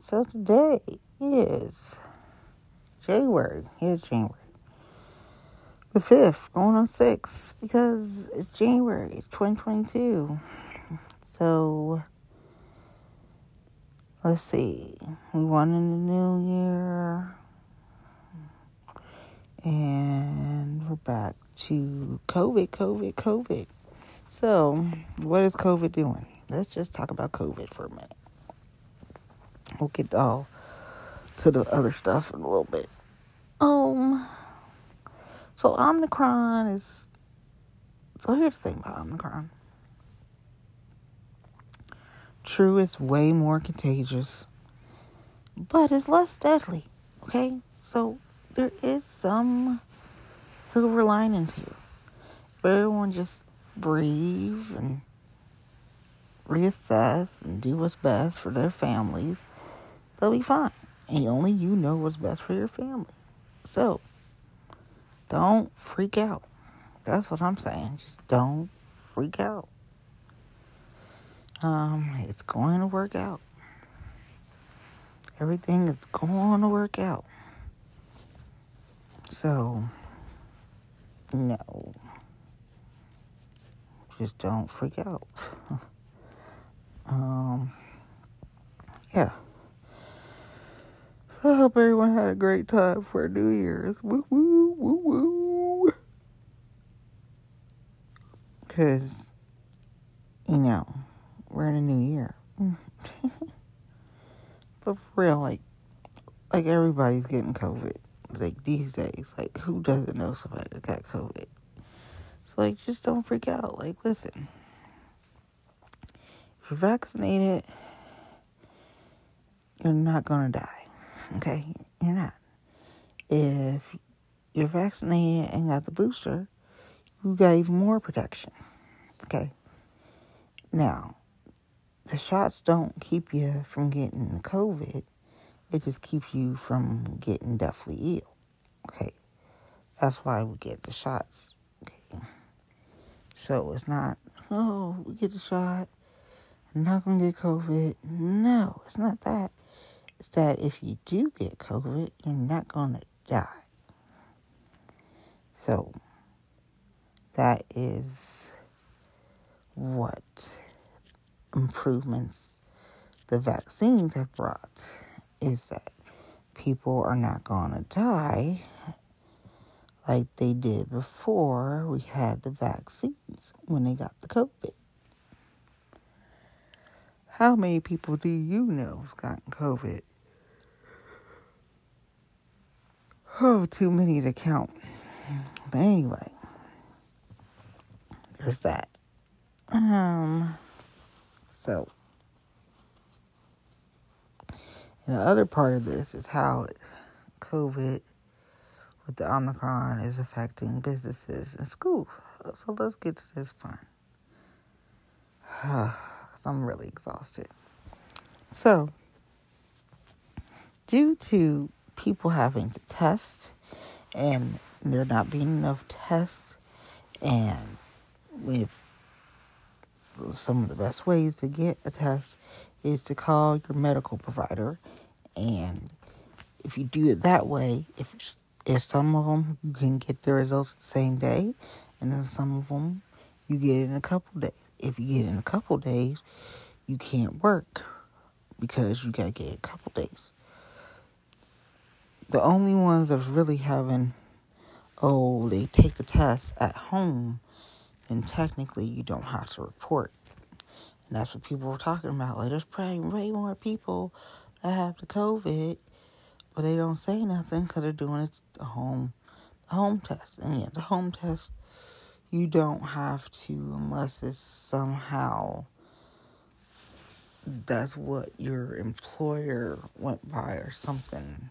so today is January. It's January. The 5th, going on 6th, because it's January, 2022. So, let's see. We won in the new year. And we're back to COVID, COVID, COVID. So, what is COVID doing? Let's just talk about COVID for a minute. We'll get all to the other stuff in a little bit. Um, so Omicron is. So here's the thing about Omicron. True, it's way more contagious, but it's less deadly. Okay, so there is some silver linings here. Everyone just breathe and reassess and do what's best for their families they'll be fine. And only you know what's best for your family. So, don't freak out. That's what I'm saying. Just don't freak out. Um, it's going to work out. Everything is going to work out. So, no. Just don't freak out. um, yeah. I hope everyone had a great time for New Year's. Woo woo woo woo. Cause, you know, we're in a new year. but for real, like, like everybody's getting COVID. Like these days, like who doesn't know somebody that got COVID? So like, just don't freak out. Like, listen, if you're vaccinated, you're not gonna die. Okay, you're not. If you're vaccinated and got the booster, you got even more protection. Okay. Now, the shots don't keep you from getting COVID. It just keeps you from getting deathly ill. Okay. That's why we get the shots. Okay. So it's not, oh, we get the shot. I'm not going to get COVID. No, it's not that is that if you do get COVID, you're not going to die. So, that is what improvements the vaccines have brought is that people are not going to die like they did before we had the vaccines when they got the COVID. How many people do you know have gotten COVID? Oh, too many to count. But anyway, there's that. Um, so, and the other part of this is how COVID with the Omicron is affecting businesses and schools. So let's get to this part. I'm really exhausted. So, due to people having to test and there not being enough tests and with some of the best ways to get a test is to call your medical provider. And if you do it that way if if some of them you can get the results the same day and then some of them you get it in a couple days. If you get it in a couple days you can't work because you got to get a couple days the only ones that's really having, oh, they take the test at home, then technically you don't have to report. And that's what people were talking about. Like, there's probably way more people that have the COVID, but they don't say nothing because they're doing it the home, the home test. And yeah, the home test, you don't have to unless it's somehow that's what your employer went by or something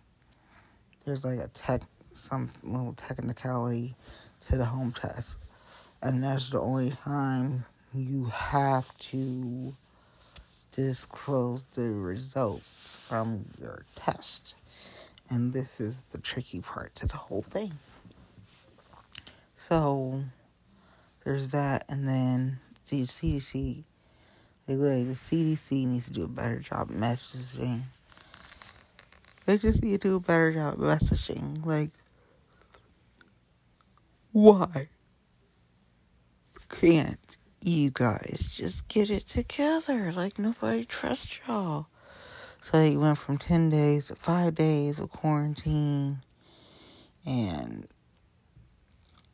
there's like a tech, some little technicality to the home test. And that's the only time you have to disclose the results from your test. And this is the tricky part to the whole thing. So there's that, and then the CDC, like the CDC needs to do a better job messaging They just need to do a better job messaging. Like, why can't you guys just get it together? Like, nobody trusts y'all. So they went from 10 days to 5 days of quarantine, and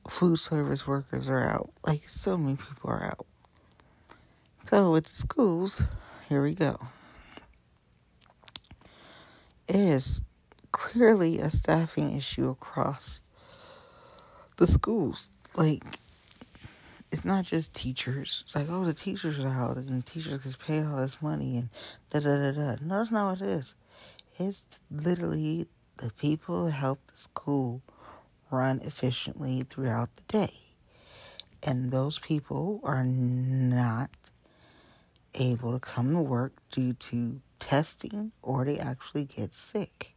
food service workers are out. Like, so many people are out. So, with the schools, here we go. It is clearly a staffing issue across the schools. Like, it's not just teachers. It's like, oh, the teachers are out and the teachers get paid all this money and da da da da. No, that's not what it is. It's literally the people that help the school run efficiently throughout the day. And those people are not able to come to work due to testing or they actually get sick.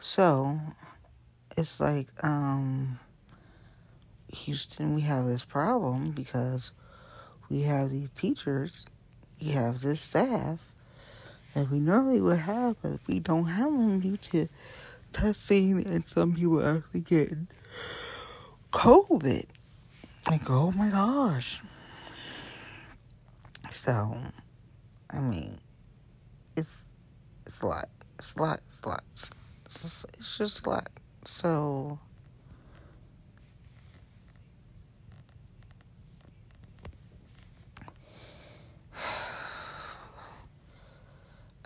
So it's like, um, Houston, we have this problem because we have these teachers, we have this staff that we normally would have, but we don't have them due to testing and some people actually getting COVID. Like, oh my gosh. So, I mean, a lot. It's a lot. It's a lot. It's, just, it's just a lot. So,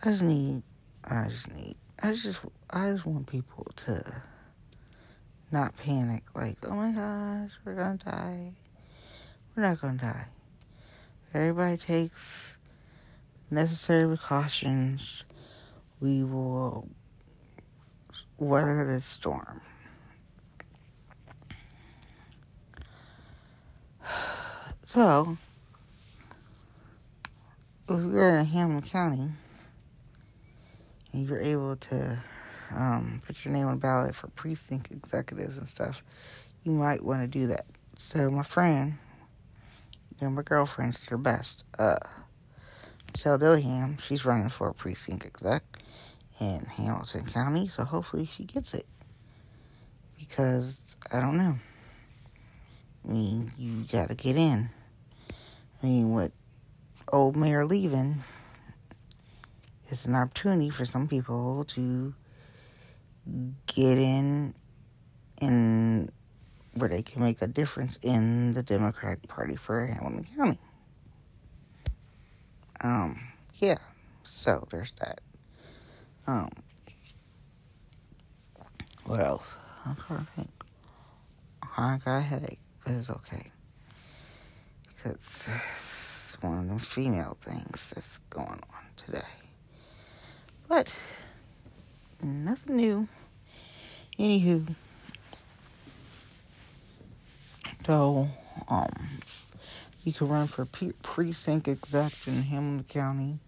I just need, I just need, I just, I just want people to not panic. Like, oh my gosh, we're gonna die. We're not gonna die. Everybody takes necessary precautions. We will weather this storm. So, if you're in Hamilton County, and you're able to um, put your name on the ballot for precinct executives and stuff, you might want to do that. So my friend, know, my girlfriend's her best. Uh, Michelle Dillingham, she's running for a precinct exec in Hamilton County, so hopefully she gets it. Because I don't know. I mean, you gotta get in. I mean, with old mayor leaving, it's an opportunity for some people to get in and where they can make a difference in the Democratic Party for Hamilton County. Um, yeah, so there's that. Um, what else? I'm trying to think. I got a headache, but it's okay. Because it's one of them female things that's going on today. But nothing new. Anywho, so um, you can run for precinct exec in Hamilton County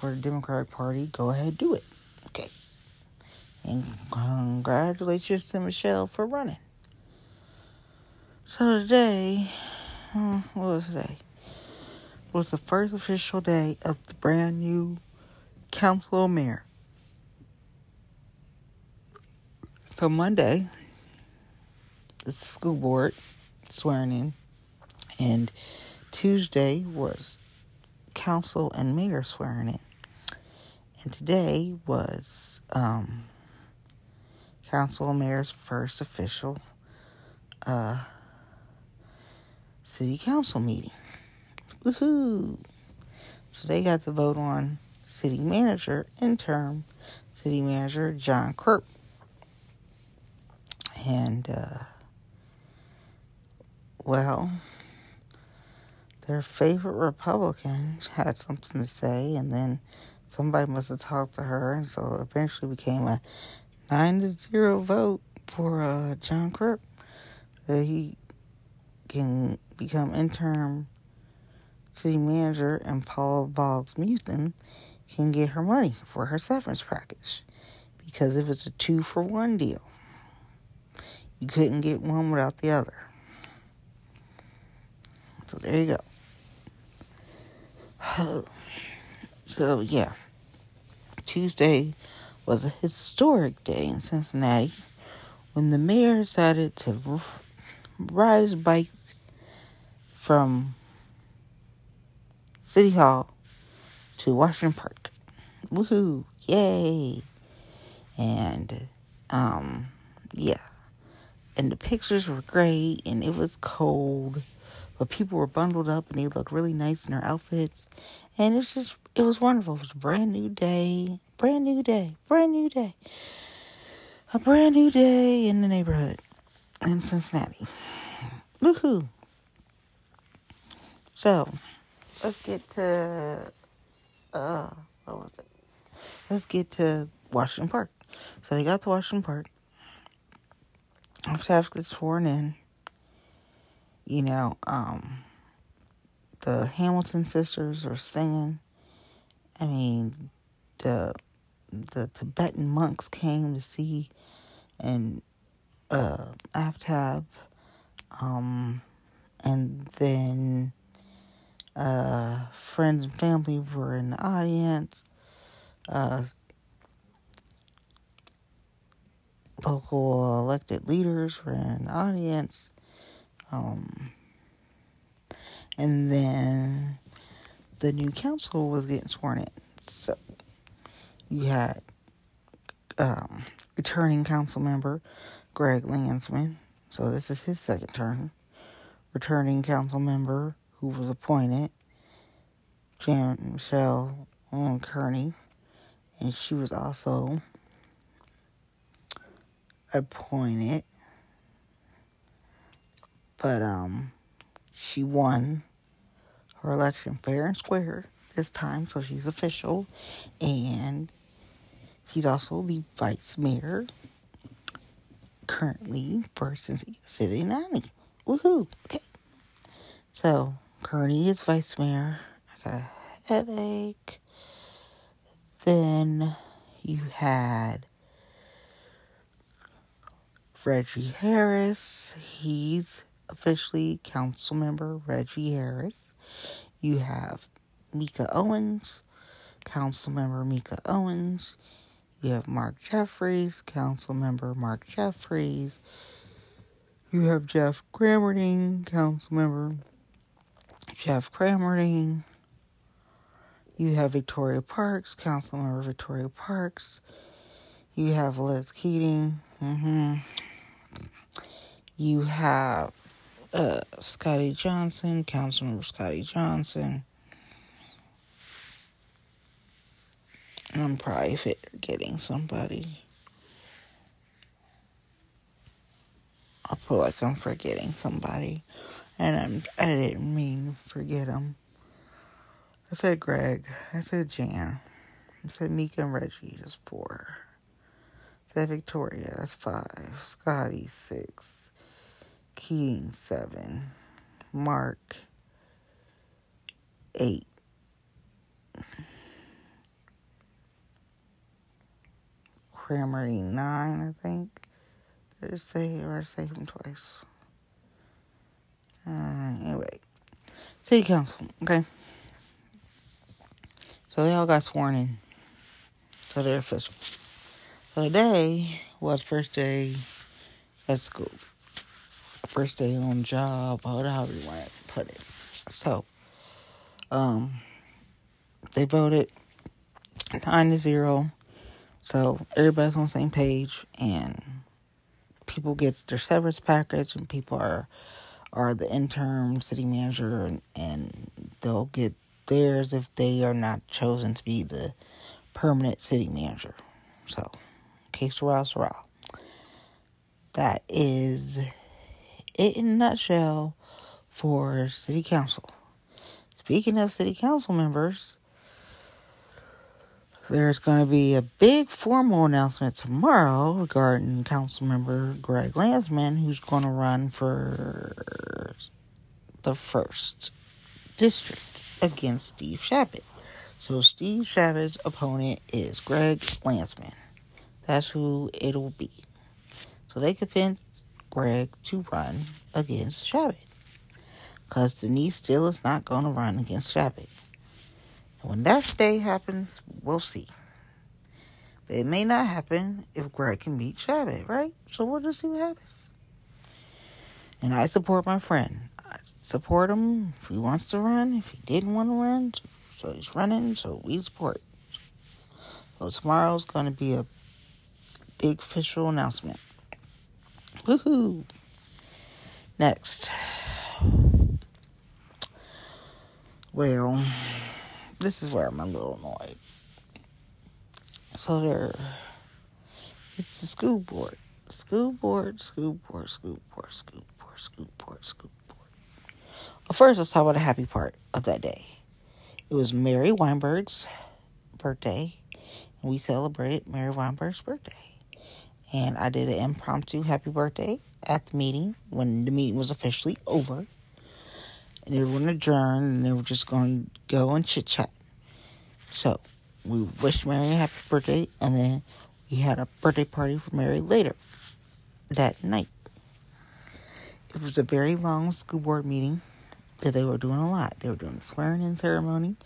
for the Democratic Party. Go ahead, do it. And congratulations to Michelle for running. So today, uh, what was today? Was the first official day of the brand new council of mayor. So Monday, the school board swearing in, and Tuesday was council and mayor swearing in, and today was um, council mayor's first official uh, city council meeting. Woohoo! So they got to vote on city manager, interim city manager John Curp. And, uh, well, their favorite Republican had something to say, and then somebody must have talked to her, and so eventually became a nine to zero vote for uh, John Curp that he can become interim city manager, and Paul Boggs Muething can get her money for her severance package because if it's a two for one deal, you couldn't get one without the other. So there you go. So yeah, Tuesday was a historic day in Cincinnati when the mayor decided to ride his bike from City Hall to Washington Park. Woohoo! Yay! And, um, yeah. And the pictures were great, and it was cold, but people were bundled up and they looked really nice in their outfits. And it's just, it was wonderful. It was a brand new day, brand new day, brand new day. A brand new day in the neighborhood in Cincinnati. Woohoo! So, let's get to, uh, what was it? Let's get to Washington Park. So they got to Washington Park. After Taft gets sworn in, you know, um, the Hamilton sisters are singing. I mean, the the Tibetan monks came to see and uh Aftab um and then uh friends and family were in the audience uh local elected leaders were in the audience um and then the new council was getting sworn in so you had um, returning council member Greg Landsman. So this is his second term. Returning council member who was appointed, Janet Michelle Kearney, and she was also appointed, but um, she won her election fair and square this time, so she's official, and He's also the vice mayor currently for Cincinnati. Woohoo! Okay. So, Kearney is vice mayor. I got a headache. Then you had Reggie Harris. He's officially council member Reggie Harris. You have Meeka Owens, council member Meeka Owens. You have Mark Jeffreys, council member Mark Jeffreys. You have Jeff Cramerding, council member Jeff Cramerding. You have Victoria Parks, council member Victoria Parks. You have Liz Keating. Mm-hmm. You have uh, Scotty Johnson, council member Scotty Johnson. And I'm probably forgetting somebody. I feel like I'm forgetting somebody. And I'm, I didn't mean forget them. I said Greg. I said Jan. I said Meeka and Reggie. That's four. I said Victoria. That's five. Scotty, six. King, seven. Mark, eight. Crammery 9, I think. Did say, or say him twice? Uh, anyway, city council, okay. So they all got sworn in. So they're official. So today was first day at school. First day on job, however you want to put it. So, um, they voted nine to zero so everybody's on the same page and people get their severance package and people are are the interim city manager and, and they'll get theirs if they are not chosen to be the permanent city manager. So, case Sorrel Sorrel. That is it in a nutshell for city council. Speaking of city council members, there's going to be a big formal announcement tomorrow regarding Councilmember Greg Landsman, who's going to run for the first district against Steve Chabot. So Steve Chabot's opponent is Greg Landsman. That's who it'll be. So they convinced Greg to run against Chabot. Because Denise still is not going to run against Chabot. When that day happens, we'll see. But it may not happen if Greg can beat Chabot, right? So we'll just see what happens. And I support my friend. I support him if he wants to run. If he didn't want to run, so he's running. So we support. So tomorrow's going to be a big official announcement. Woohoo! Next. Well, this is where I'm a little annoyed. So there, it's the school board. School board, school board, school board, school board, school board, school board. Well, first, let's talk about the happy part of that day. It was Mary Wineberg's birthday, and we celebrated Mary Wineberg's birthday. And I did an impromptu happy birthday at the meeting when the meeting was officially over. And everyone adjourned, and they were just going to go and chit chat. So we wished Mary a happy birthday, and then we had a birthday party for Mary later that night. It was a very long school board meeting that they were doing a lot. They were doing a swearing in ceremony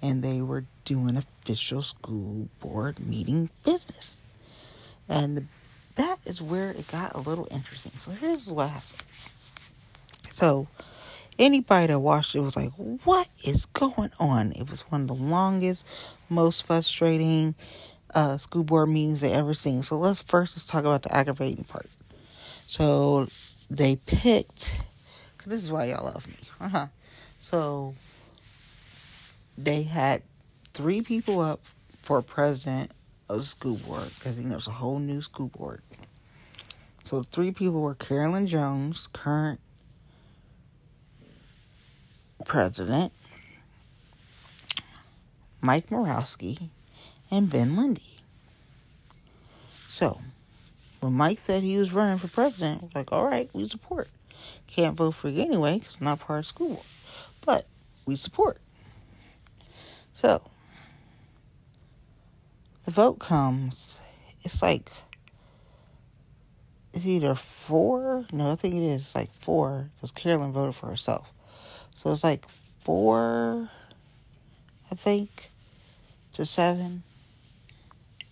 and they were doing official school board meeting business. And that is where it got a little interesting. So here's what happened. So anybody that watched it was like, what is going on? It was one of the longest, most frustrating uh, school board meetings they ever seen. So let's first let's talk about the aggravating part. So they picked. This is why y'all love me. Uh-huh. So they had three people up for president of school board because you know it's a whole new school board. So three people were Carolyn Jones, current president, Mike Moroski, and Ben Lindy. So when Mike said he was running for president, like, all right, we support. Can't vote for you anyway because not part of school. But we support. So, the vote comes. It's like, it's either four. No, I think it is like four because Carolyn voted for herself. So it's like four, I think, to seven.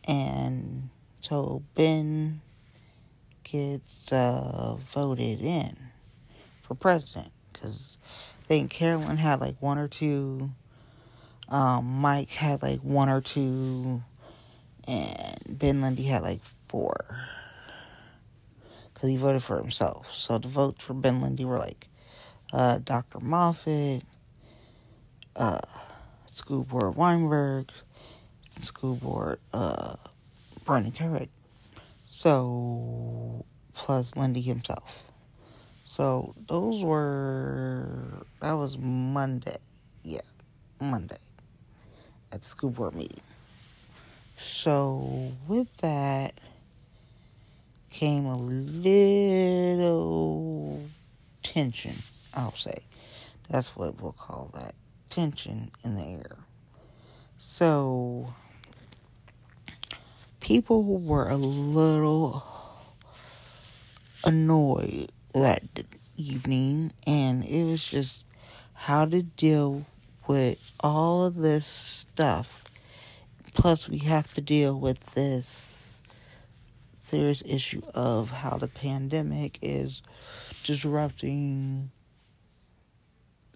And so Ben gets uh, voted in for president because I think Carolyn had like one or two, um, Mike had like one or two, and Ben Lindy had like four because he voted for himself. So the votes for Ben Lindy were like uh, Dr. Moffett, uh, School Board Wineberg, School Board uh, Brandon Craig. So, plus Lindy himself. So, those were, that was Monday. Yeah, Monday at the school board meeting. So, with that came a little tension, I'll say. That's what we'll call that tension in the air. So, people were a little annoyed that evening, and it was just how to deal with all of this stuff. Plus, we have to deal with this serious issue of how the pandemic is disrupting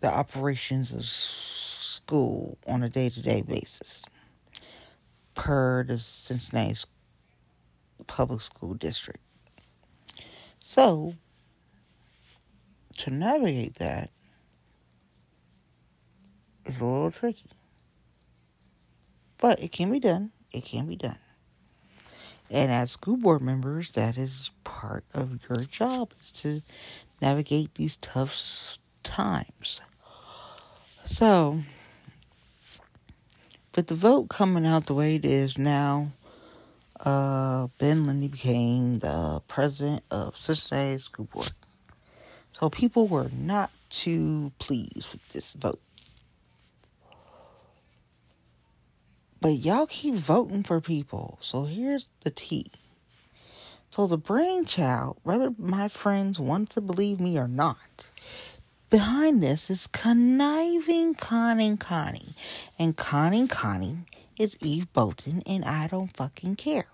the operations of school on a day to day basis per the Cincinnati Public School District. So, to navigate that is a little tricky. But it can be done. It can be done. And as school board members, that is part of your job is to navigate these tough times. So, with the vote coming out the way it is now, uh, Ben Lindy became the president of Cincinnati School Board. So people were not too pleased with this vote. But y'all keep voting for people. So here's the tea. So the brainchild, whether my friends want to believe me or not, behind this is conniving Connie Connie. And Connie Connie is Eve Bolton, and I don't fucking care.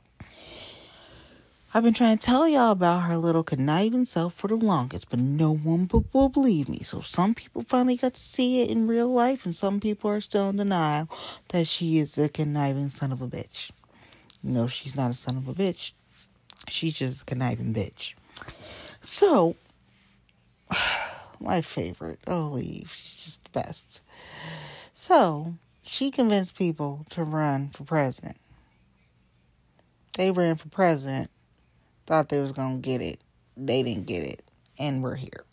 I've been trying to tell y'all about her little conniving self for the longest, but no one will believe me. So some people finally got to see it in real life, and some people are still in denial that she is a conniving son of a bitch. No, she's not a son of a bitch. She's just a conniving bitch. So, my favorite, oh, Eve, she's just the best. So, she convinced people to run for president. They ran for president thought they was to get it. They didn't get it. And we're here.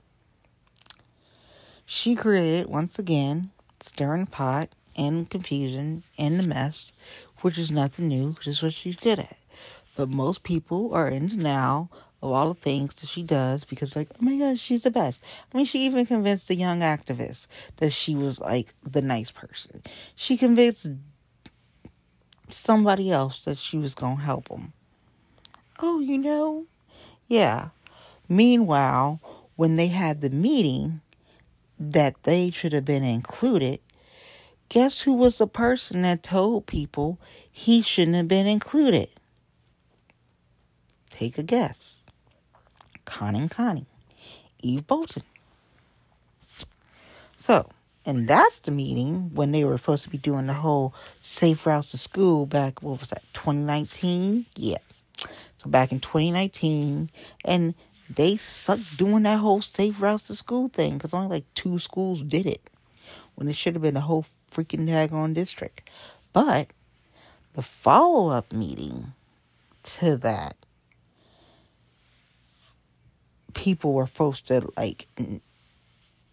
She created, once again, stirring pot and confusion and the mess, which is nothing new, is what she's good at. But most people are in denial of all the things that she does because, like, oh my gosh, she's the best. I mean, she even convinced the young activist that she was, like, the nice person. She convinced somebody else that she was going to help them. Oh, you know? Yeah. Meanwhile, when they had the meeting that they should have been included, guess who was the person that told people he shouldn't have been included? Take a guess. Connie Connie. Eve Bolton. So, and that's the meeting when they were supposed to be doing the whole safe routes to school back, what was that, 2019? Yeah. Back in 2019, and they sucked doing that whole safe routes to school thing because only like two schools did it when it should have been a whole freaking daggone district. But the follow up meeting to that, people were supposed to like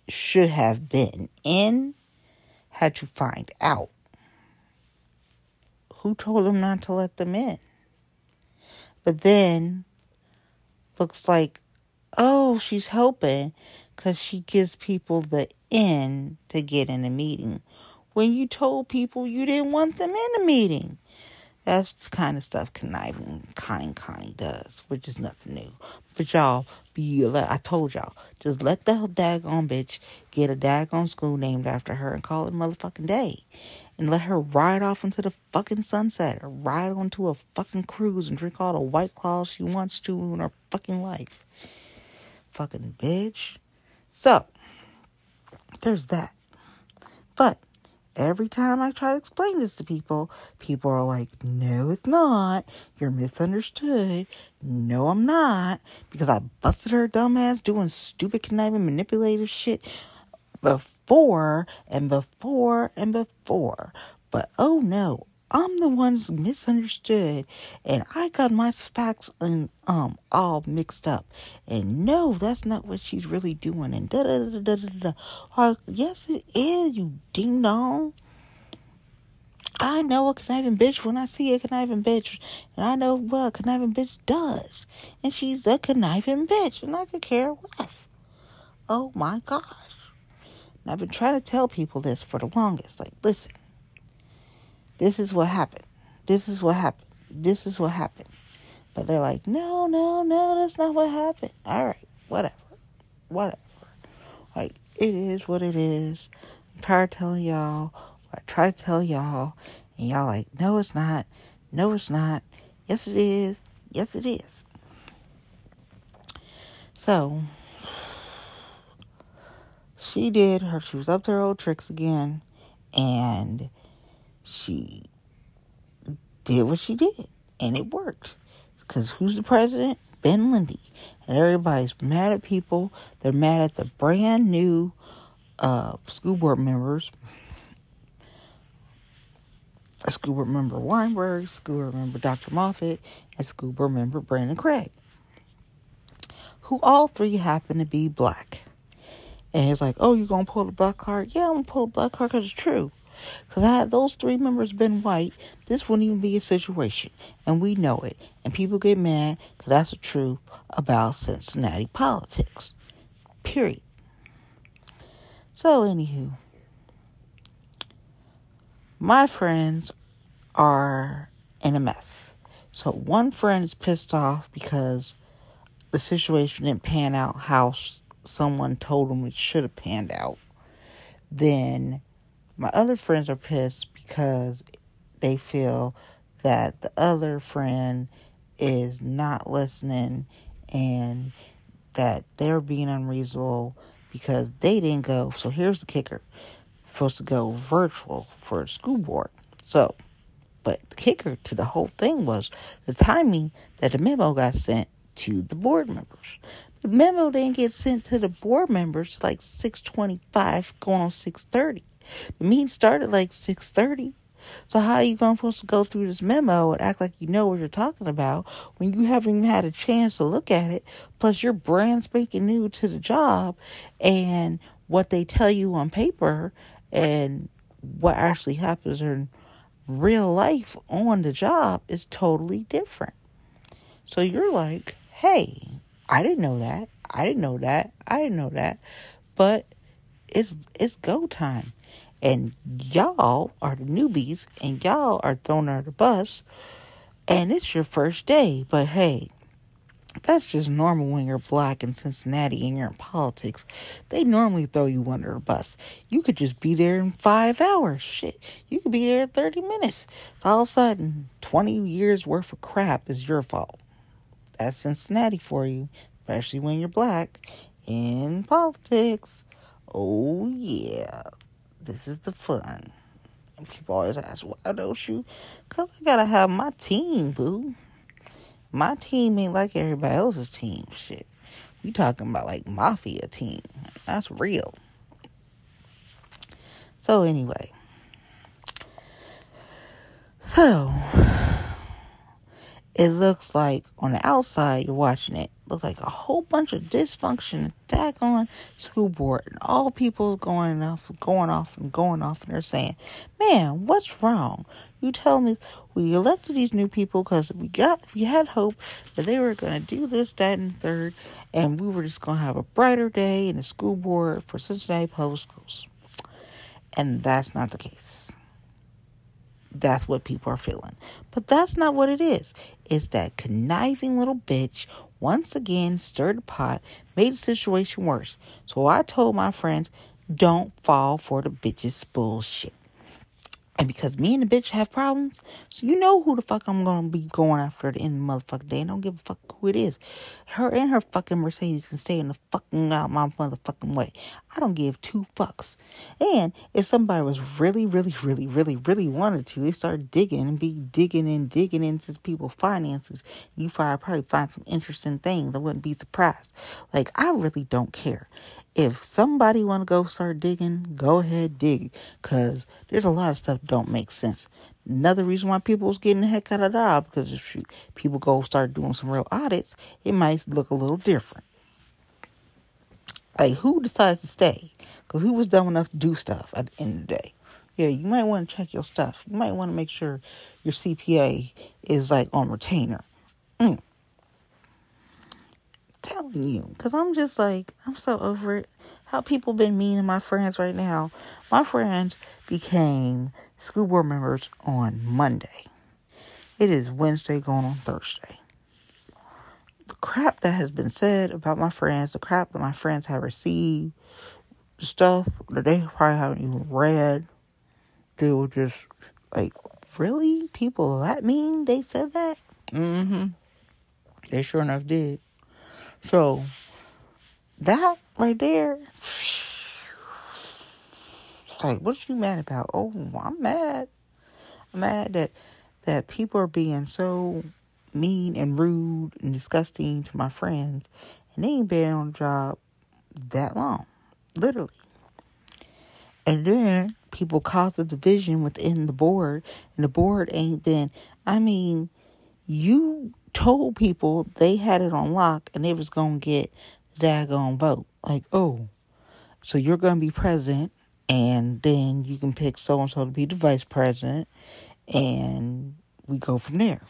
should have been in had to find out who told them not to let them in. But then looks like, oh, she's helping because she gives people the in to get in a meeting when you told people you didn't want them in a meeting. That's the kind of stuff conniving Connie Connie does, which is nothing new. But y'all, be I told y'all, just let the daggone bitch get a daggone school named after her and call it motherfucking day and let her ride off into the fucking sunset or ride onto a fucking cruise and drink all the white claws she wants to in her fucking life. Fucking bitch. So, there's that. But every time I try to explain this to people, people are like, no, it's not. You're misunderstood. No, I'm not. Because I busted her dumb ass doing stupid, conniving, manipulative shit before and before and before. But oh no, I'm the one's misunderstood and I got my facts and um all mixed up. And no, that's not what she's really doing and da da da da da da. yes it is, you ding dong. I know a conniving bitch when I see a conniving bitch, and I know what a conniving bitch does. And she's a conniving bitch, and I could care less. Oh my gosh. And I've been trying to tell people this for the longest. Like, listen, this is what happened. This is what happened. This is what happened. But they're like, no, no, no, that's not what happened. All right, whatever. Whatever. Like, it is what it is. I'm tired of telling y'all I try to tell y'all. And y'all like, no, it's not. No, it's not. Yes, it is. Yes, it is. So, she did her, she was up to her old tricks again, and she did what she did, and it worked. Because who's the president? Ben Lindy. And everybody's mad at people. They're mad at the brand new uh, school board members. A school board member Wineberg, school board member Dr. Moffett, and school board member Brandon Craig, who all three happen to be black. And he's like, oh, you're going to pull the black card? Yeah, I'm going to pull the black card because it's true. Because had those three members been white, this wouldn't even be a situation. And we know it. And people get mad because that's the truth about Cincinnati politics. Period. So, anywho, my friends are in a mess. So, one friend is pissed off because the situation didn't pan out how someone told them it should have panned out, then my other friends are pissed because they feel that the other friend is not listening and that they're being unreasonable because they didn't go. So here's the kicker supposed to go virtual for school board. So, but the kicker to the whole thing was the timing that the memo got sent to the board members. The memo didn't get sent to the board members like 625 going on 630. The meeting started like 630. So how are you going supposed to go through this memo and act like you know what you're talking about when you haven't even had a chance to look at it? Plus, you're brand spanking new to the job, and what they tell you on paper and what actually happens in real life on the job is totally different. So you're like, hey, I didn't know that. I didn't know that. I didn't know that. But it's it's go time and y'all are the newbies and y'all are thrown under the bus and it's your first day. But hey, that's just normal when you're black in Cincinnati and you're in politics. They normally throw you under a bus. You could just be there in five hours. Shit. You could be there in 30 minutes. All of a sudden, 20 years worth of crap is your fault. That's Cincinnati for you, especially when you're black in politics. Oh, yeah. This is the fun. People always ask, why don't you? Because I gotta have my team, boo. My team ain't like everybody else's team. Shit. We talking about like mafia team. That's real. So anyway. So it looks like on the outside you're watching it looks like a whole bunch of dysfunction attack on school board and all people going off going off and going off and they're saying man what's wrong? You tell me we elected these new people because we got we had hope that they were going to do this that and third and we were just going to have a brighter day in the school board for cincinnati public schools. And that's not the case that's what people are feeling. But that's not what it is. It's that conniving little bitch once again stirred the pot, made the situation worse. So I told my friends, don't fall for the bitch's bullshit. And because me and the bitch have problems, so you know who the fuck I'm gonna be going after at the end of the motherfucking day. I don't give a fuck who it is. Her and her fucking Mercedes can stay in the fucking out my motherfucking way. I don't give two fucks. And if somebody was really, really, really, really, really wanted to, they start digging and be digging and digging into people's finances. You probably find some interesting things. I wouldn't be surprised. Like I really don't care if somebody want to go start digging, go ahead dig, cause there's a lot of stuff don't make sense. Another reason why people was getting the heck out of the job because if people go start doing some real audits, it might look a little different. Like who decides to stay? Because who was dumb enough to do stuff at the end of the day? Yeah, you might want to check your stuff. You might want to make sure your CPA is like on retainer. Mm telling you because i'm just like i'm so over it. How people been mean to my friends right now. My friends became school board members on monday. It is wednesday going on thursday. The crap that has been said about my friends the crap that my friends have received the stuff that they probably haven't even read they were just like really? People that mean they said that? Mm-hmm. They sure enough did so that right there, like, what you mad about? Oh, I'm mad. I'm mad that that people are being so mean and rude and disgusting to my friends, and they ain't been on the job that long, literally. And then people cause a division within the board, and the board ain't then. I mean, you told people they had it on lock and they was gonna get daggone vote. Like, oh, so you're gonna be president and then you can pick so and so to be the vice president and we go from there.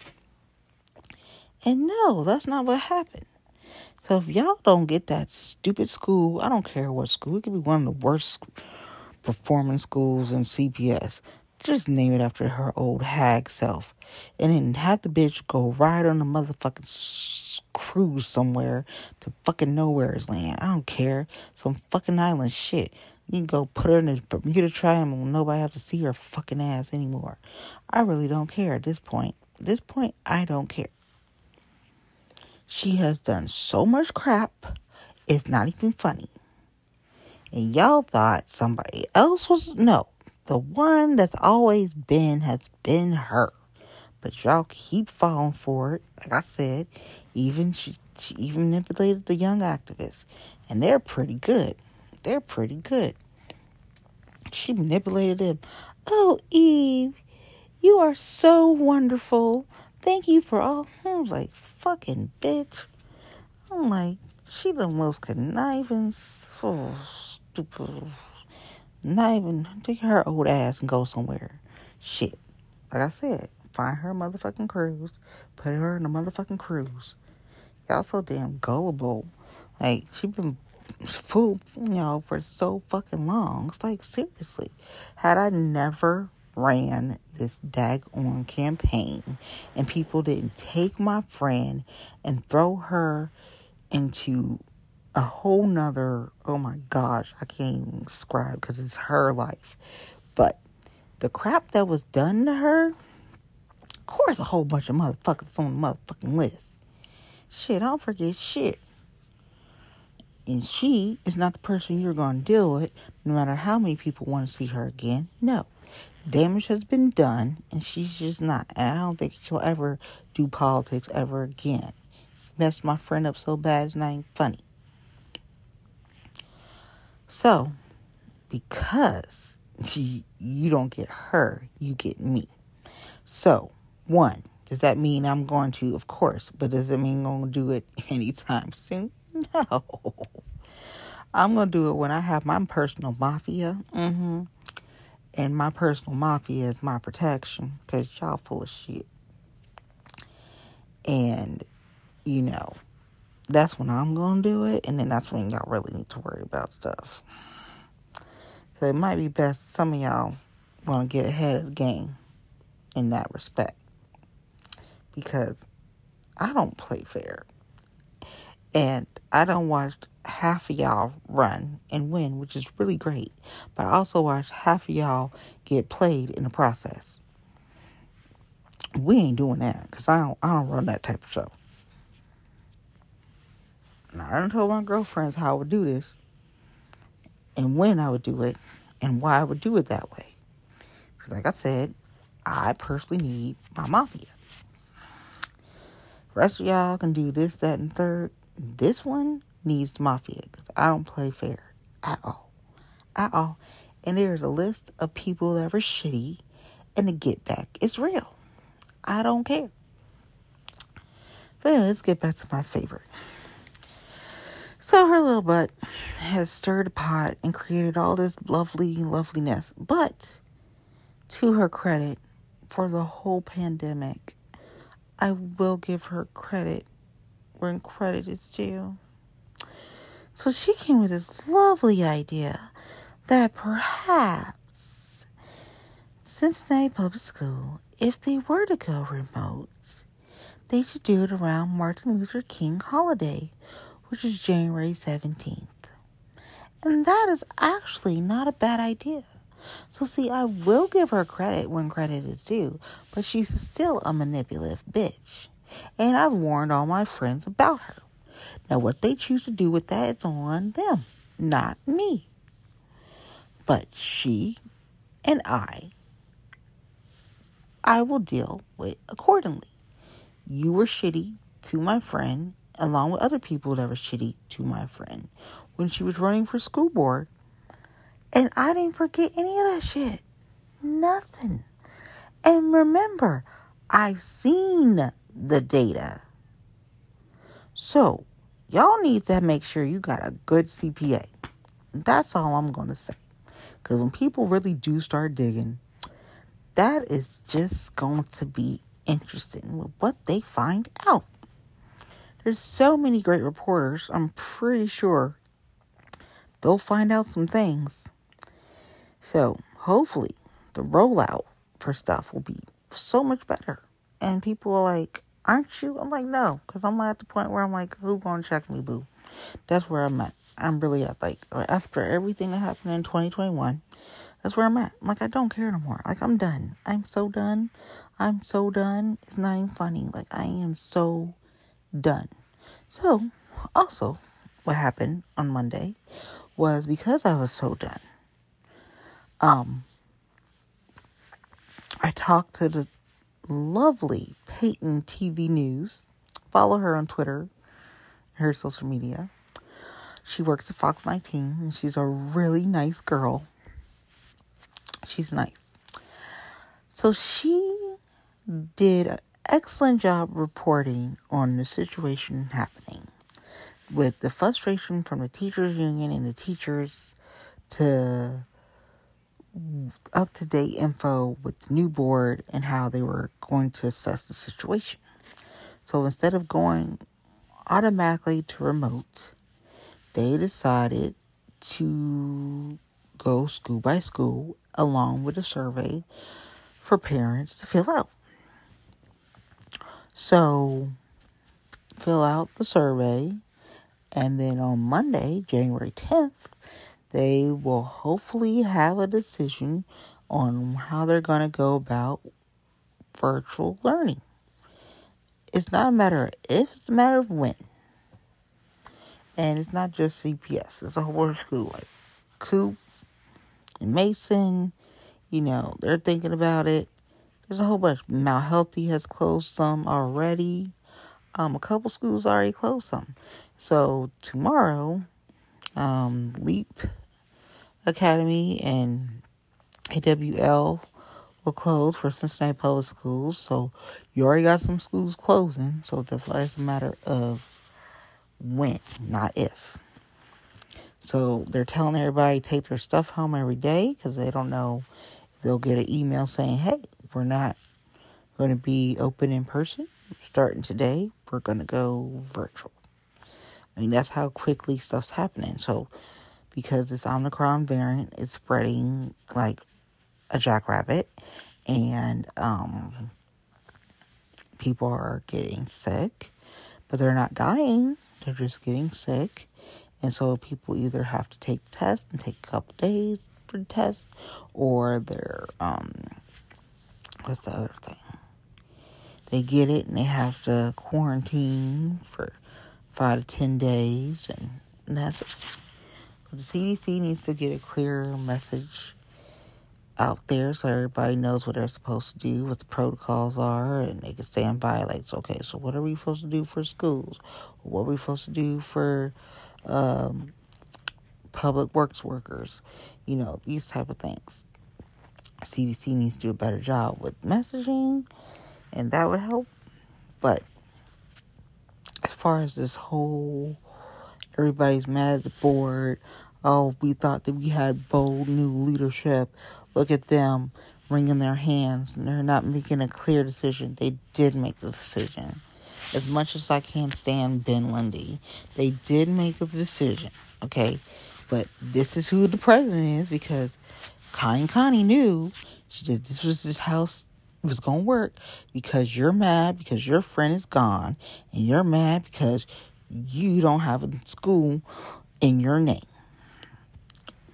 And no, that's not what happened. So if y'all don't get that stupid school, I don't care what school, it could be one of the worst performing schools in CPS. Just name it after her old hag self. And then have the bitch go ride on a motherfucking cruise somewhere to fucking nowhere's land. I don't care. Some fucking island shit. You can go put her in the Bermuda Triangle and nobody have to see her fucking ass anymore. I really don't care at this point. At this point, I don't care. She has done so much crap, it's not even funny. And y'all thought somebody else was. No, the one that's always been has been her. But y'all keep falling for it. Like I said, even she, she even manipulated the young activists. And they're pretty good. They're pretty good. She manipulated them. Oh, Eve, you are so wonderful. Thank you for all. I was like, fucking bitch. I'm like, she the most conniving, so stupid. Not even take her old ass and go somewhere. Shit. Like I said, find her motherfucking cruise, put her in a motherfucking cruise. Y'all so damn gullible. Like she been fooled y'all for so fucking long. It's like seriously. Had I never ran this dag on campaign and people didn't take my friend and throw her into a whole nother oh my gosh i can't even describe because it's her life. But the crap that was done to her of course a whole bunch of motherfuckers on the motherfucking list. Shit i don't forget shit. And she is not the person you're going to deal with no matter how many people want to see her again. No. Damage has been done and she's just not and i don't think she'll ever do politics ever again. Messed my friend up so bad it's not even funny so, because you, don't get her, you get me. So, one, does that mean I'm going to? Of course, but does it mean I'm going to do it anytime soon? No. I'm going to do it when I have my personal mafia. Mm-hmm. And my personal mafia is my protection because y'all full of shit. And, you know, that's when I'm to do it. And then that's when y'all really need to worry about stuff. So it might be best some of y'all want to get ahead of the game in that respect. Because I don't play fair. And I don't watch half of y'all run and win, which is really great. But I also watch half of y'all get played in the process. We ain't doing that because I don't I don't run that type of show. And I done told my girlfriends how I would do this and when I would do it and why I would do it that way. Because, like I said, I personally need my mafia. Rest of y'all can do this, that, and third. This one needs mafia because I don't play fair at all. At all. And there's a list of people that are shitty, and the get back is real. I don't care. But anyway, let's get back to my favorite. So her little butt has stirred a pot and created all this lovely loveliness. But to her credit, for the whole pandemic, I will give her credit where credit is due. So she came with this lovely idea that perhaps Cincinnati Public School, if they were to go remote, they should do it around Martin Luther King holiday which is January 17th. And that is actually not a bad idea. So, see, I will give her credit when credit is due, but she's still a manipulative bitch. And I've warned all my friends about her. Now, what they choose to do with that is on them, not me. But she and I, I will deal with accordingly. You were shitty to my friend, along with other people that were shitty to my friend when she was running for school board. And I didn't forget any of that shit. Nothing. And remember, I've seen the data. So, y'all need to make sure you got a good CPA. That's all I'm going to say. Because when people really do start digging, that is just going to be interesting with what they find out. There's so many great reporters. I'm pretty sure they'll find out some things. So, hopefully, the rollout for stuff will be so much better. And people are like, aren't you? I'm like, no, because I'm at the point where I'm like, who gonna check me, boo? That's where I'm at. I'm really at like after everything that happened in 2021. That's where I'm at. Like I don't care no more. Like I'm done. I'm so done. I'm so done. It's not even funny. Like I am so done. So, also, what happened on Monday was because I was so done. Um, I talked to the lovely Peyton TV News. Follow her on Twitter, her social media. She works at Fox 19 and she's a really nice girl. She's nice. So she did excellent job reporting on the situation happening with the frustration from the teachers union and the teachers to up to date info with the new board and how they were going to assess the situation. So instead of going automatically to remote, they decided to go school by school along with a survey for parents to fill out. So, fill out the survey, and then on Monday, January 10th, they will hopefully have a decision on how they're going to go about virtual learning. It's not a matter of if, it's a matter of when. And it's not just CPS, it's a whole school like Coop and Mason. You know, they're thinking about it. There's a whole bunch. Mount Healthy has closed some already. Um, a couple schools already closed some. So tomorrow, um, Leap Academy and AWL will close for Cincinnati Public Schools. So you already got some schools closing. So that's why it's a matter of when, not if. So they're telling everybody take their stuff home every day because they don't know if they'll get an email saying, hey, we're not going to be open in person starting today. We're going to go virtual. I mean, that's how quickly stuff's happening. So, because this Omicron variant is spreading like a jackrabbit, and um, people are getting sick, but they're not dying. They're just getting sick. And so people either have to take the test and take a couple days for the test, or they're, um, what's the other thing? They get it and they have to quarantine for five to ten days, and, that's. The CDC needs to get a clear message out there so everybody knows what they're supposed to do, what the protocols are, and they can stand by. Like, okay, so what are we supposed to do for schools? What are we supposed to do for um, public works workers? You know, these type of things. CDC needs to do a better job with messaging, and that would help. But as far as this whole everybody's mad at the board, oh, we thought that we had bold new leadership. Look at them wringing their hands. And they're not making a clear decision. They did make the decision. As much as I can't stand Ben Lindy, they did make a decision, okay? But this is who the president is because Connie Connie knew she did this was this house was gonna work because you're mad because your friend is gone and you're mad because you don't have a school in your name.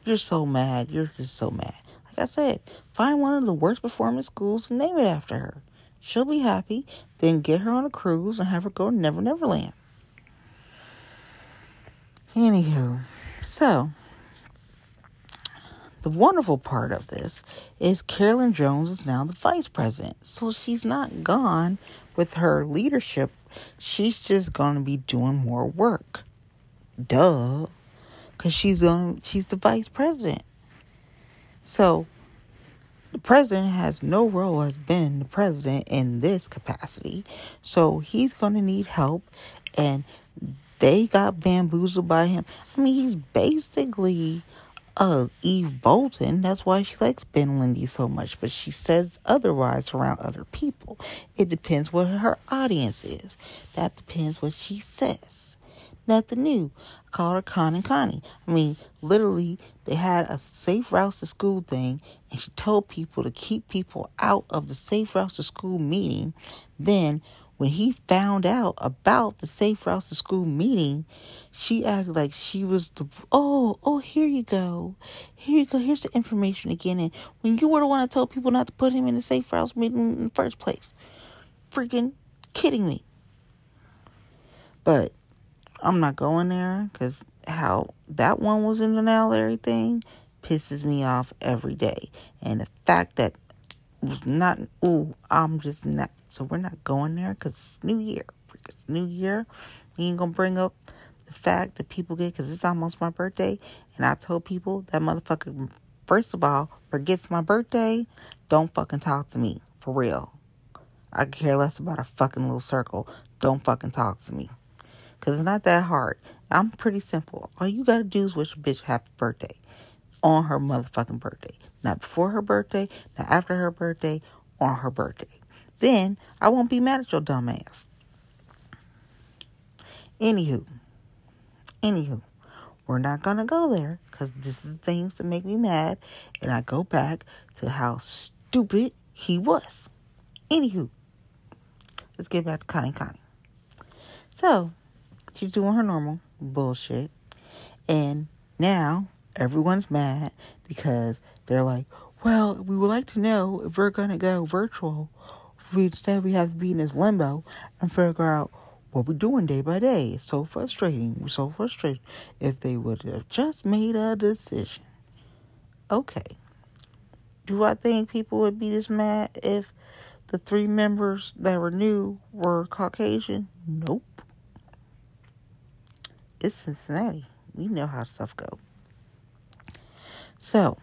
You're so mad. You're just so mad. Like I said, find one of the worst performing schools and name it after her. She'll be happy. Then get her on a cruise and have her go to Never Never Land. Anywho, so the wonderful part of this is Carolyn Jones is now the vice president. So she's not gone with her leadership. She's just going to be doing more work. Duh because she's on she's the vice president. So the president has no role as being the president in this capacity. So he's gonna need help and they got bamboozled by him. I mean he's basically uh Eve Bolton. That's why she likes Ben Lindy so much, but she says otherwise around other people. It depends what her audience is. That depends what she says. Nothing new. I called her Connie Connie. I mean, literally, they had a safe routes to school thing, and she told people to keep people out of the safe routes to school meeting. Then, when he found out about the safe routes to school meeting, she acted like she was the oh oh here you go, here you go. Here's the information again. And when you were the one that told people not to put him in the safe routes meeting in the first place, freaking kidding me. But I'm not going there because how that one was in the now thing pisses me off every day. And the fact that was not, ooh, I'm just not. So we're not going there because it's New Year. It's New Year. We ain't gonna bring up the fact that people get because it's almost my birthday. And I told people that motherfucker, first of all, forgets my birthday. Don't fucking talk to me. For real. I care less about a fucking little circle. Don't fucking talk to me. Because it's not that hard. I'm pretty simple. All you gotta do is wish a bitch happy birthday on her motherfucking birthday. Not before her birthday, not after her birthday, on her birthday. Then I won't be mad at your dumb ass. Anywho, anywho, we're not gonna go there because this is things that make me mad, and I go back to how stupid he was. Anywho, let's get back to Connie Connie. So, She's doing her normal bullshit. And now everyone's mad because they're like, well, we would like to know if we're going to go virtual. We instead we have to be in this limbo and figure out what we're doing day by day. It's so frustrating. We're so frustrated. If they would have just made a decision. Okay. Do I think people would be this mad if the three members that were new were Caucasian? Nope it's Cincinnati. We know how stuff go. So,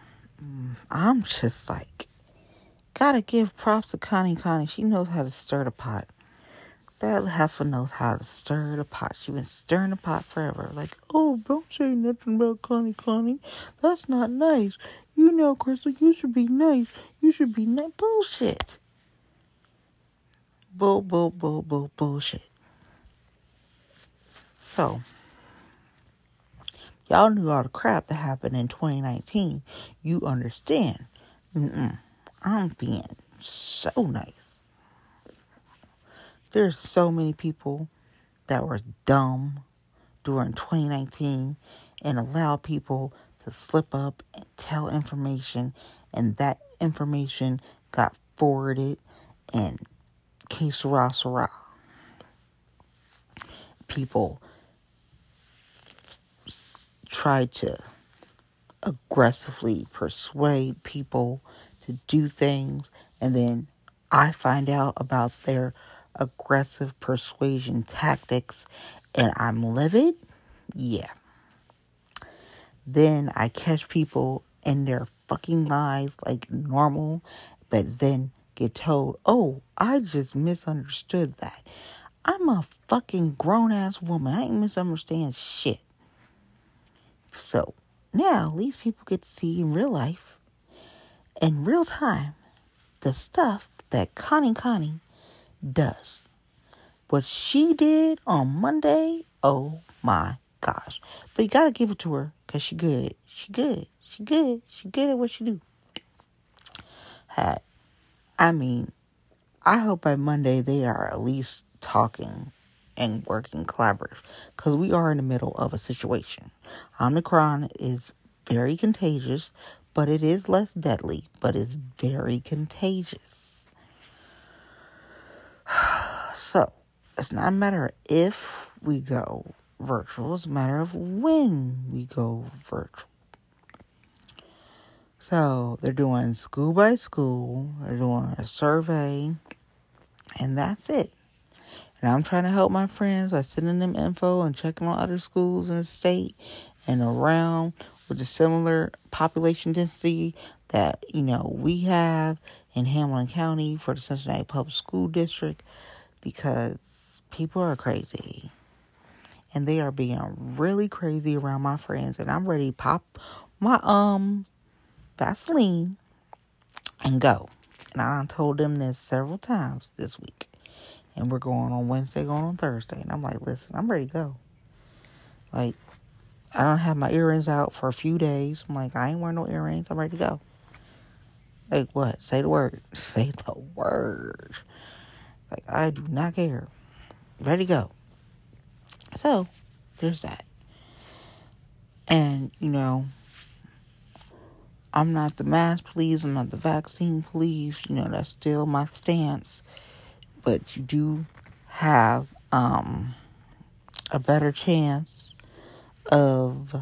I'm just like, gotta give props to Connie Connie. She knows how to stir the pot. That heifer knows how to stir the pot. She been stirring the pot forever. Like, oh, don't say nothing about Connie Connie. That's not nice. You know, Crystal, you should be nice. You should be nice. Bullshit. Bull, bull, bull, bull, bullshit. So, y'all knew all the crap that happened in 2019. You understand. Mm-mm. I'm being so nice. There's so many people that were dumb during 2019 and allowed people to slip up and tell information, and that information got forwarded and case sera, sera. People try to aggressively persuade people to do things, and then I find out about their aggressive persuasion tactics and I'm livid, yeah. Then I catch people in their fucking lies like normal, but then get told, oh, I just misunderstood that. I'm a fucking grown ass woman. I ain't misunderstand shit. So now these people get to see in real life, in real time, the stuff that Connie Connie does. What she did on Monday, oh my gosh. But you gotta give it to her because she good. She good. She good. She good at what she do. I mean, I hope by Monday they are at least talking and working collaborative because we are in the middle of a situation. Omicron is very contagious, but it is less deadly, but it's very contagious. So, it's not a matter of if we go virtual, it's a matter of when we go virtual. So, they're doing school by school, they're doing a survey, and that's it. And I'm trying to help my friends by sending them info and checking on other schools in the state and around with a similar population density that, you know, we have in Hamilton County for the Cincinnati Public School District because people are crazy. And they are being really crazy around my friends. And I'm ready to pop my um Vaseline and go. And I told them this several times this week and we're going on Wednesday, going on Thursday. And I'm like, listen, I'm ready to go. Like, I don't have my earrings out for a few days. I'm like, I ain't wearing no earrings. I'm ready to go. Like, what? Say the word. Say the word. Like, I do not care. Ready to go. So, there's that. And, you know, I'm not the mask police, I'm not the vaccine police, you know, that's still my stance. But you do have um, a better chance of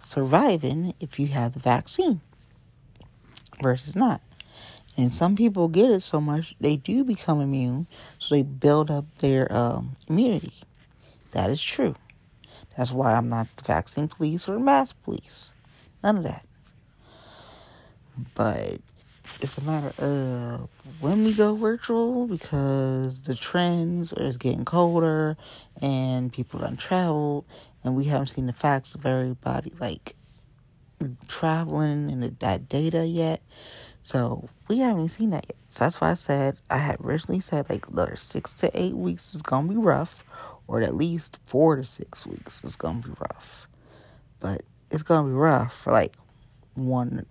surviving if you have the vaccine versus not. And some people get it so much they do become immune, so they build up their um, immunity. That is true. That's why I'm not the vaccine police or mask police. None of that. But it's a matter of when we go virtual because the trends is getting colder and people don't travel and we haven't seen the facts of everybody like traveling and that data yet. So we haven't seen that yet. So that's why I said I had originally said like another six to eight weeks is gonna be rough or at least four to six weeks is gonna be rough. But it's gonna be rough for like one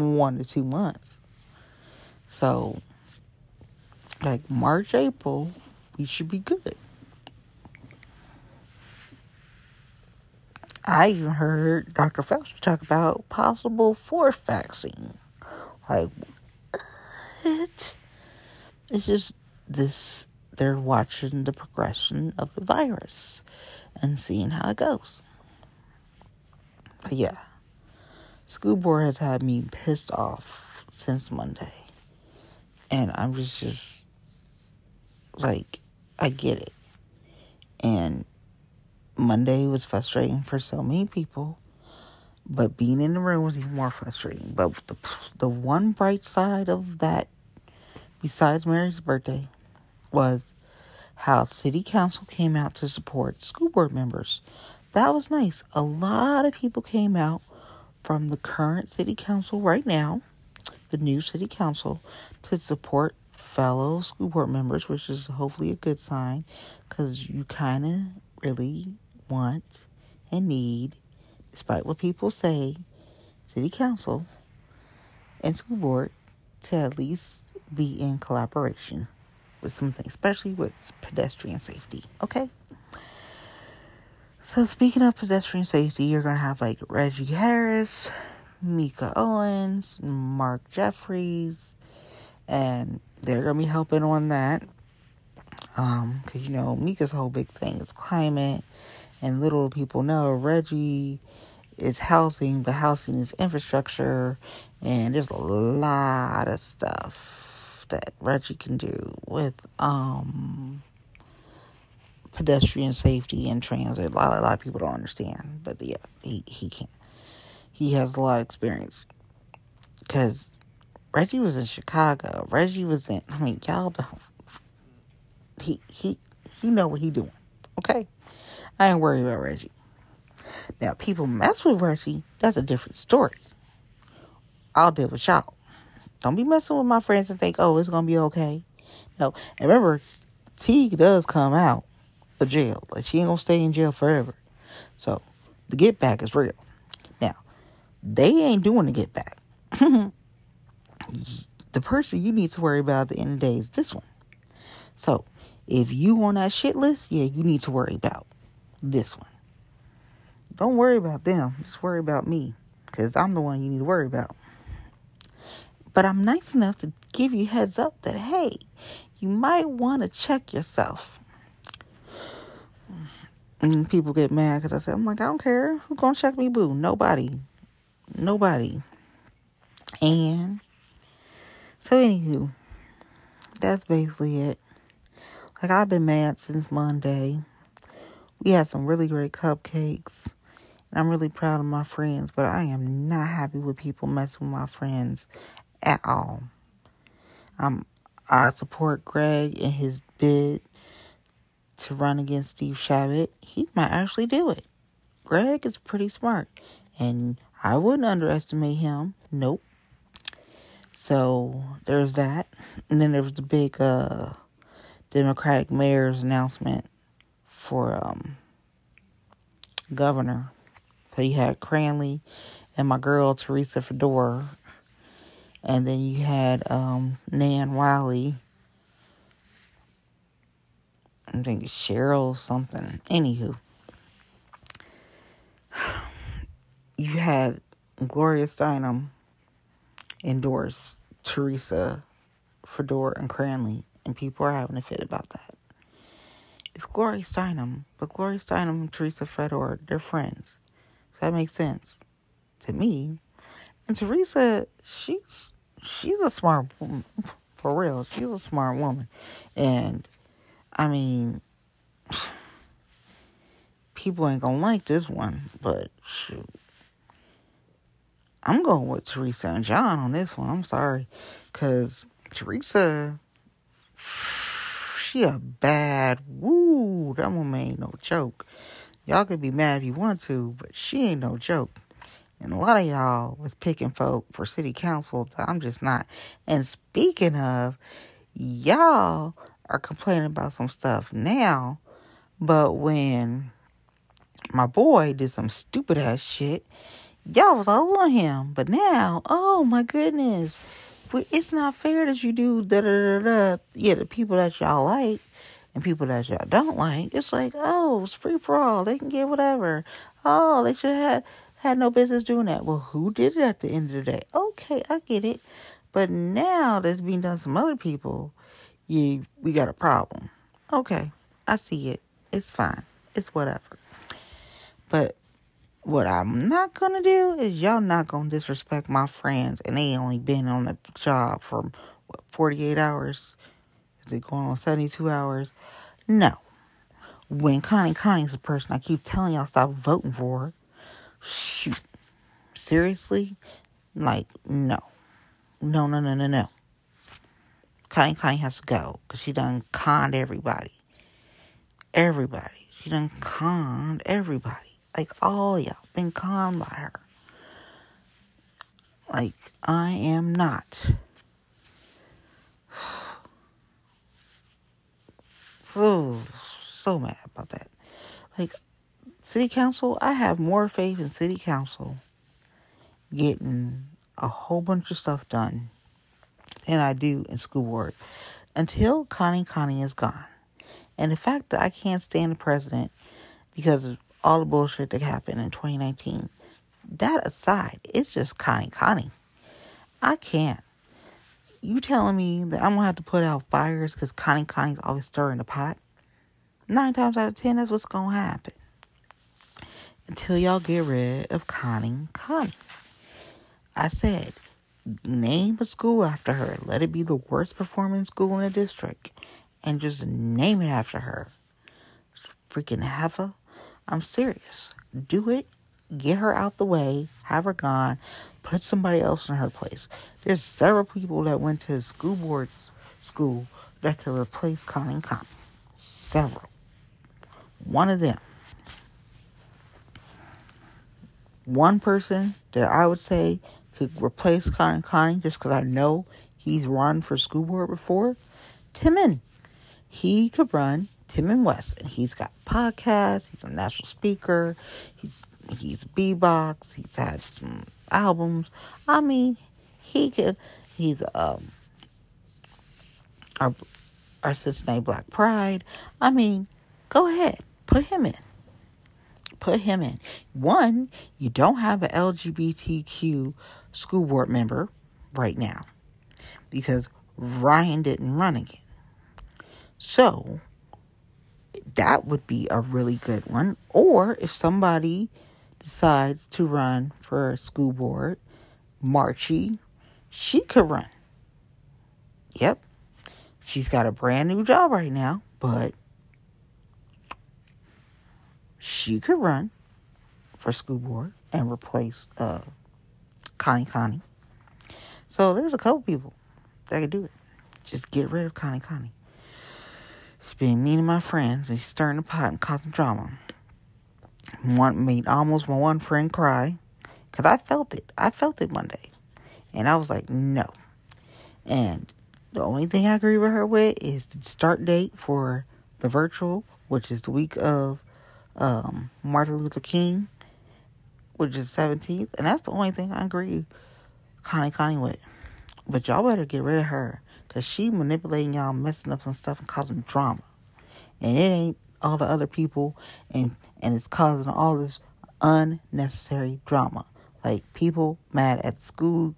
one to two months. So like March, April, we should be good. I even heard Dr. Fauci talk about possible fourth vaccine. Like, what? It's just this they're watching the progression of the virus and seeing how it goes. But yeah, school board has had me pissed off since Monday. And I'm just, just like, I get it. And Monday was frustrating for so many people, but being in the room was even more frustrating. But the, the one bright side of that, besides Mary's birthday, was how city council came out to support school board members. That was nice. A lot of people came out from the current city council right now, the new city council, to support fellow school board members, which is hopefully a good sign because you kind of really want and need, despite what people say, city council and school board to at least be in collaboration with something, especially with pedestrian safety. Okay. So speaking of pedestrian safety, you're gonna have like Reggie Harris, Meeka Owens, Mark Jeffreys, and they're gonna be helping on that. Um, cause you know Meeka's whole big thing is climate, and little people know Reggie is housing, but housing is infrastructure, and there's a lot of stuff that Reggie can do with um, pedestrian safety and transit. A lot, a lot of people don't understand, mm-hmm. but yeah, he, he can. He has a lot of experience. Because Reggie was in Chicago. Reggie was in, I mean, y'all don't, he, he, he know what he doing. Okay? I ain't worried about Reggie. Now, people mess with Reggie, that's a different story. I'll deal with y'all. Don't be messing with my friends and think, oh, it's gonna be okay. No, and remember, T does come out of jail. Like she ain't gonna stay in jail forever. So the get back is real. Now, they ain't doing the get back. the person you need to worry about at the end of the day is this one. So if you on that shit list, yeah, you need to worry about this one. Don't worry about them. Just worry about me. Because I'm the one you need to worry about. But I'm nice enough to give you heads up that, hey, you might want to check yourself. And people get mad because I said, I'm like, I don't care. Who's going to check me, boo? Nobody. Nobody. And so, anywho, that's basically it. Like, I've been mad since Monday. We had some really great cupcakes. And I'm really proud of my friends, but I am not happy with people messing with my friends at all. Um, I support Greg in his bid to run against Steve Chabot. He might actually do it. Greg is pretty smart, and I wouldn't underestimate him. Nope. So there's that, and then there was the big uh, Democratic mayor's announcement for um, governor. So you had Cranley and my girl Teresa Fedor. And then you had um, Nan Whaley. I think Cheryl something. Anywho. You had Gloria Steinem endorse Teresa Fedor and Cranley, and people are having a fit about that. It's Gloria Steinem, but Gloria Steinem and Teresa Fedor, they're friends. So that makes sense to me. And Teresa, she's she's a smart woman. For real, she's a smart woman. And I mean people ain't gonna like this one, but shoot. I'm going with Teresa and John on this one. I'm sorry. Cause Teresa she a bad woo. That woman ain't no joke. Y'all can be mad if you want to, but she ain't no joke. And a lot of y'all was picking folk for city council. I'm just not. And speaking of, y'all are complaining about some stuff now, but when my boy did some stupid ass shit, y'all was all on him. But now, oh my goodness, it's not fair that you do da da da da. Yeah, the people that y'all like and people that y'all don't like, it's like, oh, it's free for all. They can get whatever. Oh, they should have had no business doing that. Well, who did it at the end of the day? Okay, I get it. But now that's being done some other people, you we got a problem. Okay, I see it. It's fine. It's whatever. But what I'm not gonna do is y'all not gonna disrespect my friends and they only been on the job for what 48 hours. Is it going on 72 hours? No. When Connie Connie's the person I keep telling y'all stop voting for, shoot. Seriously? Like, no. No, no, no, no, no. Connie Connie has to go because she done conned everybody. Everybody. She done conned everybody. Like all y'all been conned by her. Like I am not. So so mad about that. Like city council, I have more faith in city council getting a whole bunch of stuff done than I do in school board until Connie Connie is gone. And the fact that I can't stand the president because of all the bullshit that happened in 2019. That aside, it's just Connie Connie. I can't. You telling me that I'm gonna have to put out fires because Connie Connie's always stirring the pot? Nine times out of ten, that's what's gonna happen. Until y'all get rid of Connie Connie. I said, name a school after her. Let it be the worst performing school in the district. And just name it after her. Freaking heifer. I'm serious. Do it. Get her out the way. Have her gone. Put somebody else in her place. There's several people that went to school board school that could replace Connie Connie. Several. One of them. One person that I would say could replace Connie Connie just because I know he's run for school board before. Timon. He could run Tim West, and he's got podcasts. He's a national speaker. He's he's b-box. He's had some albums. I mean, he could. He's um our our Cincinnati Black Pride. I mean, go ahead, put him in. Put him in. One, you don't have an LGBTQ school board member right now because Ryan didn't run again. So that would be a really good one. Or if somebody decides to run for school board, Marchie, she could run. Yep. She's got a brand new job right now, but she could run for school board and replace uh, Connie Connie. So there's a couple people that could do it. Just get rid of Connie Connie being mean to my friends. He's stirring the pot and causing drama. One made almost my one friend cry because I felt it. I felt it Monday, and I was like, no. And the only thing I agree with her with is the start date for the virtual, which is the week of um, Martin Luther King, which is 17th. And that's the only thing I agree Connie Connie with. But y'all better get rid of her. Because she manipulating y'all, messing up some stuff and causing drama. And it ain't all the other people. And, and it's causing all this unnecessary drama. Like people mad at school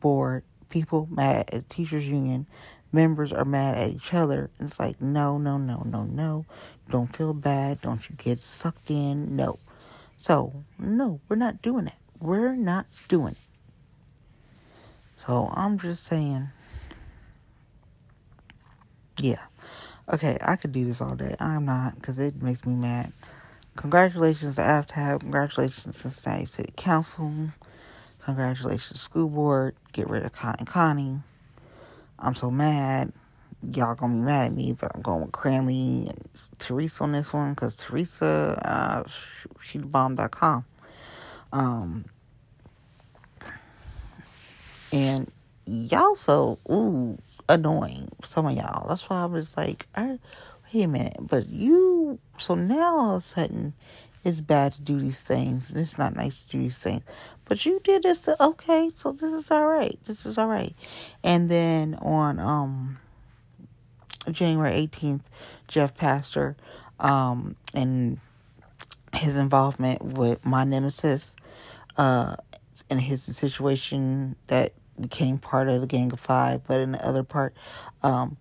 board, people mad at teachers union, members are mad at each other. And it's like, no, no, no, no, no. Don't feel bad. Don't you get sucked in. No. So, no, we're not doing it. We're not doing it. So, I'm just saying, yeah. Okay, I could do this all day. I'm not because it makes me mad. Congratulations to AFTAB. Congratulations to Cincinnati City Council. Congratulations, school board. Get rid of Connie Connie. I'm so mad. Y'all gonna be mad at me, but I'm going with Cranley and Teresa on this one because Teresa, uh, she bomb.com. Um, and y'all so, ooh, annoying. Some of y'all. That's why I was like, I, wait a minute. But you, so now all of a sudden, it's bad to do these things and it's not nice to do these things. But you did this, okay, so this is all right. This is all right. And then on um January 18th, Jeff Pastor um and his involvement with my nemesis uh and his situation that became part of the Gang of Five, but in the other part, um,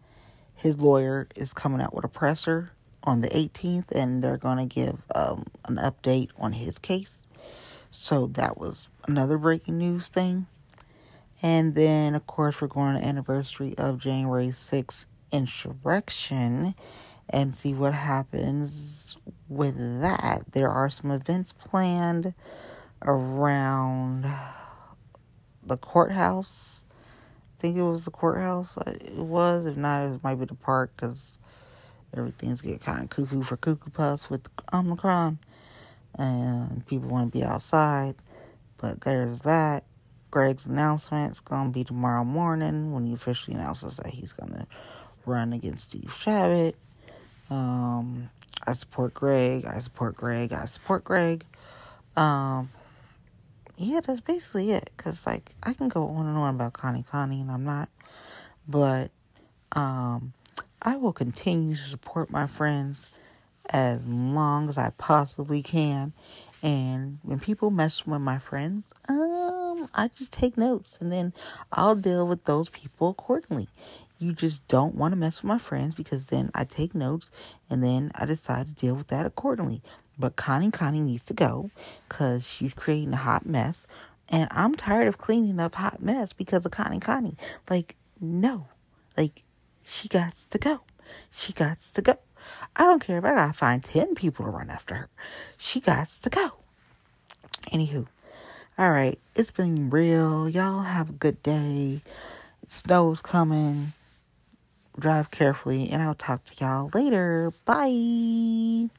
his lawyer is coming out with a presser on the 18th, and they're going to give um, an update on his case. So that was another breaking news thing. And then, of course, we're going to anniversary of January 6th insurrection and see what happens with that. There are some events planned around the courthouse. I think it was the courthouse. Uh, it was. If not, it might be the park because everything's getting kind of cuckoo for cuckoo puffs with Omicron. And people want to be outside. But there's that. Greg's announcement is to be tomorrow morning when he officially announces that he's to run against Steve Chabot. Um, I support Greg. I support Greg. I support Greg. Um, yeah, that's basically it. Cause like I can go on and on about Connie Connie, and I'm not, but um, I will continue to support my friends as long as I possibly can. And when people mess with my friends, um, I just take notes and then I'll deal with those people accordingly. You just don't want to mess with my friends because then I take notes and then I decide to deal with that accordingly. But Connie Connie needs to go because she's creating a hot mess. And I'm tired of cleaning up hot mess because of Connie Connie. Like, no. Like, she got to go. She got to go. I don't care if I gotta find 10 people to run after her. She got to go. Anywho. All right. It's been real. Y'all have a good day. Snow's coming. Drive carefully. And I'll talk to y'all later. Bye.